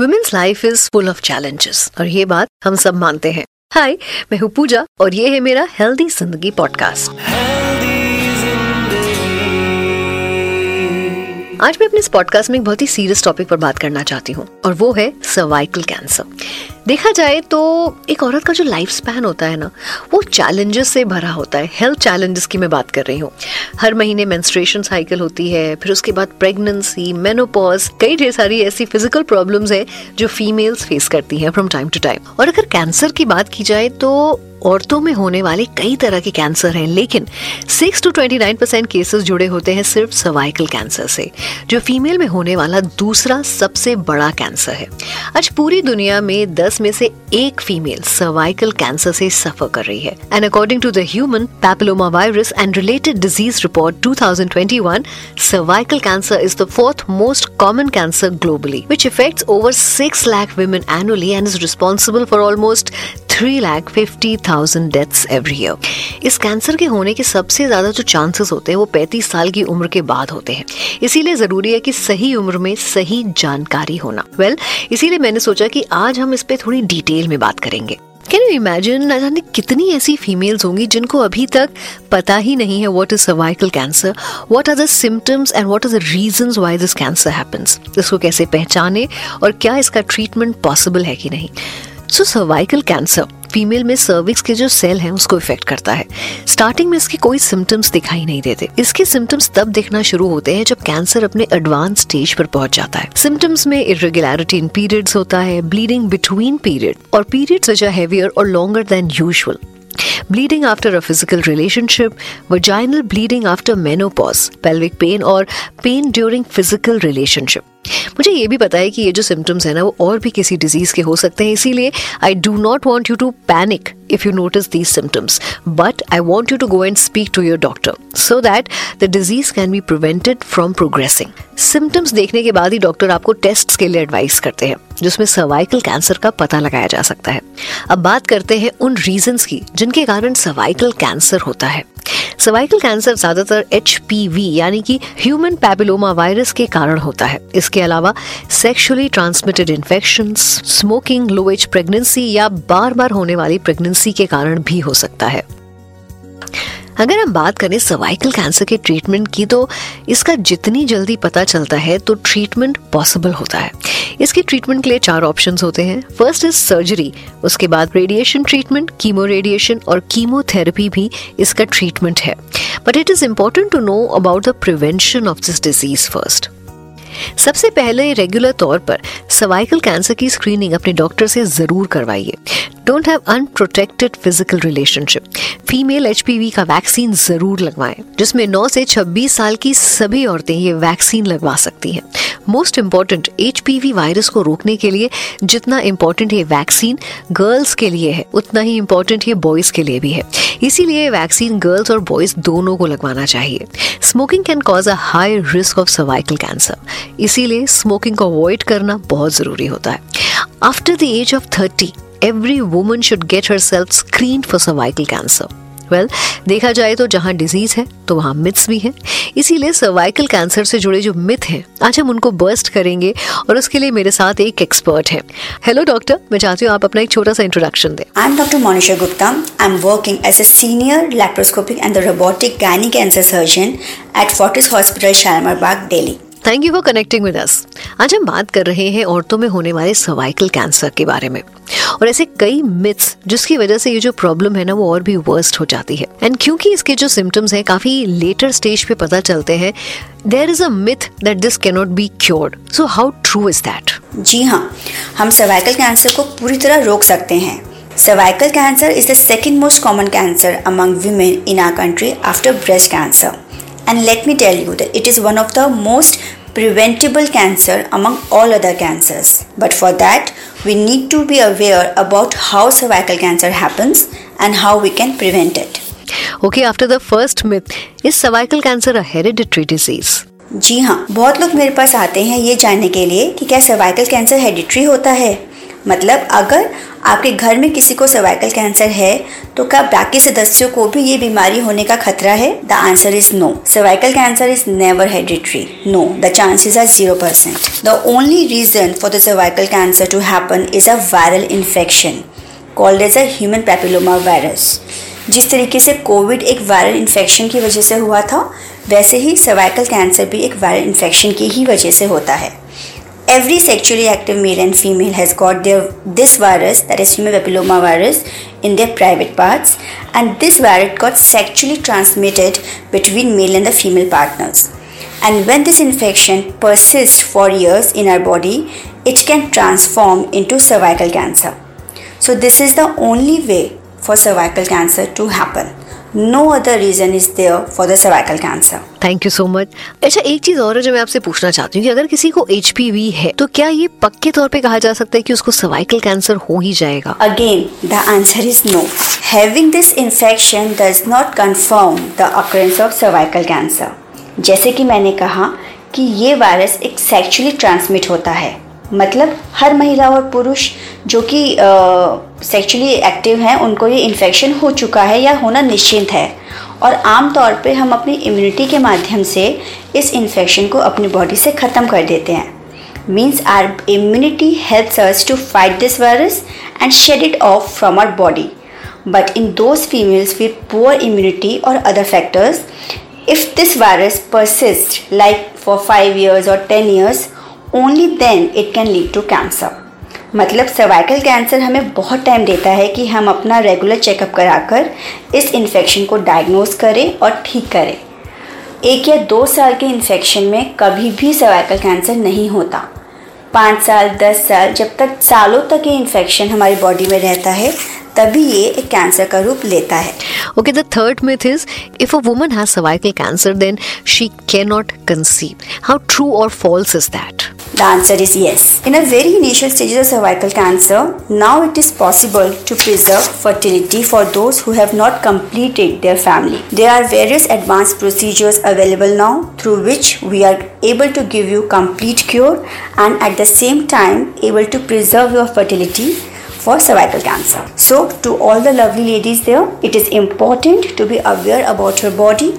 Women's life is full of challenges और ये बात हम सब मानते हैं। हाय मैं हूँ पूजा, और ये है मेरा हेल्दी ज़िंदगी पॉडकास्ट आज मैं अपने इस पॉडकास्ट में एक बहुत ही सीरियस टॉपिक पर बात करना चाहती हूँ, और वो है सर्वाइकल कैंसर देखा जाए तो एक औरत का जो लाइफ स्पैन होता है ना, वो चैलेंजेस से भरा होता है। हेल्थ चैलेंजेस की मैं बात कर रही हूँ। हर महीने मेंस्ट्रुएशन साइकिल होती है, फिर उसके बाद प्रेगनेंसी मेनोपॉज कई ढेर सारी ऐसी फ़िज़िकल प्रॉब्लम्स है जो फीमेल्स फेस करती हैं फ्रॉम टाइम टू टाइम और अगर कैंसर की बात की जाए तो औरतों में होने वाले कई तरह के कैंसर हैं, लेकिन 6 टू 29 परसेंट केसेस जुड़े होते हैं सिर्फ़ सर्वाइकल कैंसर से, जो फीमेल में होने वाला दूसरा सबसे बड़ा कैंसर है। आज पूरी दुनिया में 10 में से एक फीमेल सर्वाइकल कैंसर से सफ़र कर रही है। And according to the human papilloma virus and related disease report 2021 cervical cancer is the fourth most common cancer globally which affects over 6 lakh women annually and is responsible for almost three lakh fifty thousand deaths every year इस cancer के होने के सबसे ज़्यादा जो chances होते हैं वो 35 साल की उम्र के बाद होते हैं। इसीलिए ज़रूरी है कि सही उम्र में सही जानकारी होना। वेल well, इसीलिए मैंने सोचा कि आज हम इस पे थोड़ी डिटेल में बात करेंगे। कैन यू इमेजिन न जाने कितनी ऐसी फीमेल्स होंगी जिनको अभी तक पता ही नहीं है what is cervical cancer what are the symptoms and what are the reason why this cancer happens इसको कैसे पहचाने और क्या इसका ट्रीटमेंट पॉसिबल है कि नहीं? सो सर्वाइकल कैंसर फीमेल में सर्विक्स के जो सेल हैं उसको इफ़ेक्ट करता है। स्टार्टिंग में इसके कोई सिम्टम्स दिखाई नहीं देते। इसके सिम्टम्स तब दिखना शुरू होते हैं जब कैंसर अपने एडवांस स्टेज पर पहुँच जाता है। सिम्टम्स में इरेगुलरिटी इन पीरियड्स होता है ब्लीडिंग बिटवीन पीरियड और पीरियड्स विच आर हेवियर और longer than usual bleeding after a physical relationship, vaginal bleeding after menopause, pelvic pain और पेन ड्यूरिंग फ़िज़िकल relationship. मुझे ये भी पता है कि ये जो सिम्टम्स है ना, वो और भी किसी डिज़ीज़ के हो सकते हैं इसीलिए I do not want you to panic if you notice these symptoms. But I want you to go and speak to your doctor so that the disease can be prevented from progressing. Symptoms देखने के बाद ही doctor आपको test के लिए advice करते हैं, जिसमें cervical cancer का पता लगाया जा सकता है अब बात करते हैं उन रीजंस की जिनके कारण सर्वाइकल कैंसर होता है सर्वाइकल कैंसर ज़्यादातर एचपीवी यानी कि ह्यूमन पैपिलोमा वायरस के कारण होता है। इसके अलावा sexually transmitted infection smoking low age pregnancy या बार बार होने वाली प्रेगनेंसी के कारण भी हो सकता है। अगर हम बात करें सर्वाइकल कैंसर के ट्रीटमेंट की तो इसका जितनी जल्दी पता चलता है तो ट्रीटमेंट पॉसिबल होता है। इसके ट्रीटमेंट के लिए चार ऑप्शंस होते हैं। फ़र्स्ट इज़ सर्जरी उसके बाद रेडिएशन ट्रीटमेंट कीमो रेडिएशन और कीमोथेरेपी भी इसका ट्रीटमेंट है। But it is important to know about the prevention of this disease first सबसे पहले रेगुलर तौर पर सर्वाइकल कैंसर की स्क्रीनिंग अपने डॉक्टर से ज़रूर करवाइए। Don't have unprotected physical relationship female HPV का वैक्सीन ज़रूर लगवाएँ, जिसमें 9 से 26 साल की सभी औरतें ये वैक्सीन लगवा सकती हैं। मोस्ट इंपॉर्टेंट एच वायरस को रोकने के लिए जितना इम्पोर्टेंट ये वैक्सीन गर्ल्स के लिए है, उतना ही इम्पोर्टेंट ये बॉयज़ के लिए भी है। इसीलिए वैक्सीन गर्ल्स और बॉयज़ दोनों को लगवाना चाहिए। Smoking can cause a high risk of cervical cancer इसीलिए स्मोकिंग को अवॉइड करना बहुत ज़रूरी होता है। After the age of thirty every woman should get herself screen for cervical cancer well देखा जाए तो जहाँ डिज़ीज़ है तो वहाँ मिथ्स भी हैं। इसीलिए सर्वाइकल कैंसर से जुड़े जो मिथ हैं, आज हम उनको बर्स्ट करेंगे और उसके लिए मेरे साथ एक एक्सपर्ट है। हेलो डॉक्टर मैं चाहती हूँ आप अपना एक छोटा सा इंट्रोडक्शन दें। I am doctor Monisha Gupta I am working as a senior laparoscopic and robotic gynae cancer surgeon at Fortis hospital Shalimar Bagh Delhi thank you for connecting with us आज हम बात कर रहे हैं औरतों में होने वाले सर्वाइकल कैंसर के बारे में। और ऐसे कई मिथ्स जिसकी वजह से ये जो प्रॉब्लम है ना, वो और भी वर्स्ट हो जाती है। एंड क्योंकि इसके जो सिम्टम्स हैं, काफ़ी लेटर स्टेज पे पता चलते हैं there is a myth that this cannot be cured so how true is that जी हाँ हम सर्वाइकल कैंसर को पूरी तरह रोक सकते हैं। Cervical cancer is the second most common cancer among women in our country after breast cancer And let me tell you that it is one of the most preventable cancer among all other cancers. But for that, we need to be aware about how cervical cancer happens and how we can prevent it. Okay, after the first myth, is cervical cancer a hereditary disease? जी हाँ बहुत लोग मेरे पास आते हैं ये जानने के लिए कि क्या सर्वाइकल कैंसर हेरिडिटरी होता है मतलब अगर आपके घर में किसी को सर्वाइकल कैंसर है तो क्या बाकी सदस्यों को भी ये बीमारी होने का खतरा है? The answer is no cervical cancer is never hereditary no the chances are zero percent the only reason for the cervical cancer to happen is a viral infection called as a human papilloma virus जिस तरीके से Covid एक viral infection की वजह से हुआ था, वैसे ही सर्वाइकल कैंसर भी एक वायरल इन्फेक्शन की ही वजह से होता है। Every sexually active male and female has got their this virus that is human papilloma virus in their private parts. And this virus got sexually transmitted between male and the female partners. And when this infection persists for years in our body it can transform into cervical cancer. So this is the only way for cervical cancer to happen no other reason is there for the cervical cancer thank you so much अच्छा एक चीज़ और है जो मैं आपसे पूछना चाहती हूँ कि अगर किसी को HPV है तो क्या ये पक्के तौर पे कहा जा सकता है कि उसको सर्वाइकल कैंसर हो ही जाएगा? Again the answer is no having this infection does not confirm the occurrence of cervical cancer जैसे कि मैंने कहा कि ये वायरस एक सेक्चुअली ट्रांसमिट होता है। मतलब हर महिला और पुरुष जो कि सेक्चुअली एक्टिव हैं, उनको ये इन्फेक्शन हो चुका है या होना निश्चिंत है। और आम तौर पे हम अपनी इम्यूनिटी के माध्यम से इस इन्फेक्शन को अपनी बॉडी से ख़त्म कर देते हैं। Means our immunity helps us to fight this virus and shed it off from our body but in those females with poor immunity और other factors if this virus persist like for five years और ten years only then it can lead to cancer मतलब cervical cancer हमें बहुत time देता है कि हम अपना रेगुलर चेकअप कराकर इस इन्फेक्शन को डायग्नोज करें और ठीक करें। एक या दो साल के इन्फेक्शन में कभी भी सर्वाइकल कैंसर नहीं होता। पाँच साल, दस साल, जब तक सालों तक ये इन्फेक्शन हमारी बॉडी में रहता है तभी ये एक कैंसर का रूप लेता है okay the third myth is if a woman has cervical cancer then she can not conceive how true और false is that The answer is yes. In a very initial stages of cervical cancer, now it is possible to preserve fertility for those who have not completed their family. There are various advanced procedures available now through which we are able to give you complete cure and at the same time able to preserve your fertility for cervical cancer. So, to all the lovely ladies there, it is important to be aware about your body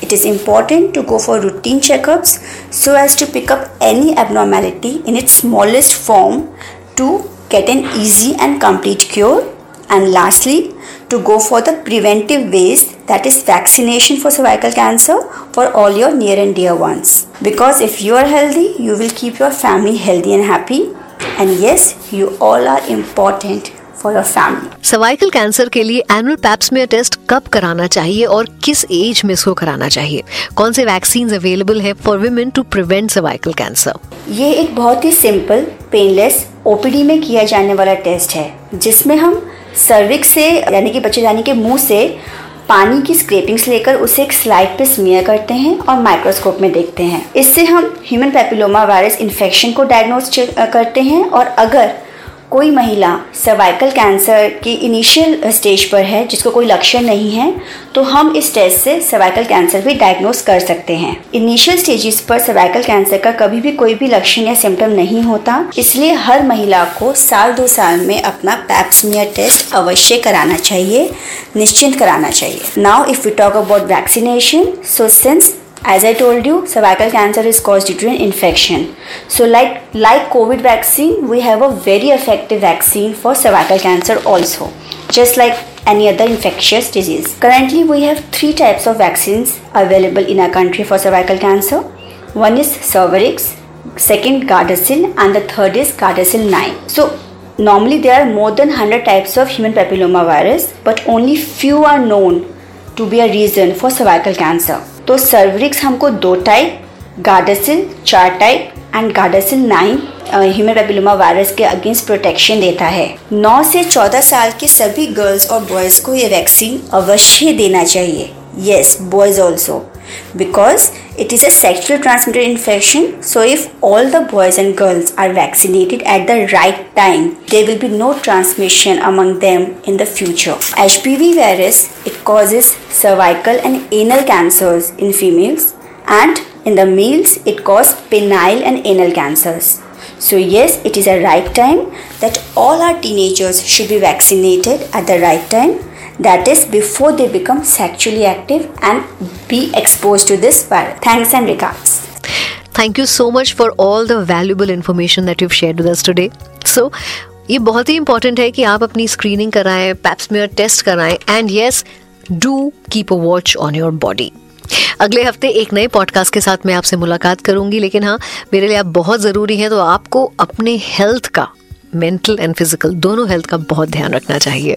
it is important to go for routine checkups so as to pick up any abnormality in its smallest form to get an easy and complete cure. And lastly, to go for the preventive ways that is vaccination for cervical cancer for all your near and dear ones. Because if you are healthy, you will keep your family healthy and happy. And yes, you all are important for your family cervical cancer के लिए annual Pap smear test कब कराना चाहिए और किस as में इसको कराना चाहिए? कौन से वैक्सीन अवेलेबल है for women to prevent cervical cancer ये एक बहुत ही सिंपल पेनलेस ओपीडी में किया जाने वाला टेस्ट है जिसमें हम सर्विक से यानी कि बच्चे जाने के मुँह से पानी की स्क्रेपिंग्स लेकर उसे एक स्लाइड पे स्मियर करते हैं और माइक्रोस्कोप में देखते हैं। इससे हम ह्यूमन पेपिलोमा वायरस इन्फेक्शन को डायग्नोज करते हैं और अगर कोई महिला सर्वाइकल कैंसर के इनिशियल स्टेज पर है, जिसको कोई लक्षण नहीं है तो हम इस टेस्ट से सर्वाइकल कैंसर भी डायग्नोस कर सकते हैं। इनिशियल स्टेजेस पर सर्वाइकल कैंसर का कभी भी कोई भी लक्षण या सिम्टम नहीं होता, इसलिए हर महिला को साल दो साल में अपना पैप्समियर टेस्ट अवश्य कराना चाहिए, निश्चिंत कराना चाहिए। Now if you talk about vaccination so since as i told you cervical cancer is caused due to an infection. So like like covid vaccine we have a very effective vaccine for cervical cancer also just like any other infectious disease. Currently we have three types of vaccines available in our country for cervical cancer. One is cervarix second gardasil and the third is gardasil 9 so normally there are more than 100 types of human papilloma virus but only few are known to be a reason for cervical cancer तो Cervarix हमको दो type Gardasil चार type and Gardasil nine human virus के against protection देता है। 9 से 14 साल के सभी गर्ल्स और बॉयज़ को ये वैक्सीन अवश्य देना चाहिए। Yes boys also because it is a sexually transmitted infection so if all the boys and girls are vaccinated at the right time there will be no transmission among them in the future hpv virus it causes cervical and anal cancers in females and in the males it causes penile and anal cancers So, yes, it is a right time that all our teenagers should be vaccinated at the right time. That is before they become sexually active and be exposed to this virus. Thanks and regards. Thank you so much for all the valuable information that you've shared with us today. So, ये बहुत ही important है कि आप अपनी screening कराएँ Pap smear test कराएँ and yes do keep a watch on your body अगले हफ़्ते एक नए पॉडकास्ट के साथ मैं आपसे मुलाकात करूँगी लेकिन हाँ मेरे लिए आप बहुत ज़रूरी हैं तो आपको अपने हेल्थ का मेंटल एंड फ़िज़िकल दोनों हेल्थ का बहुत ध्यान रखना चाहिए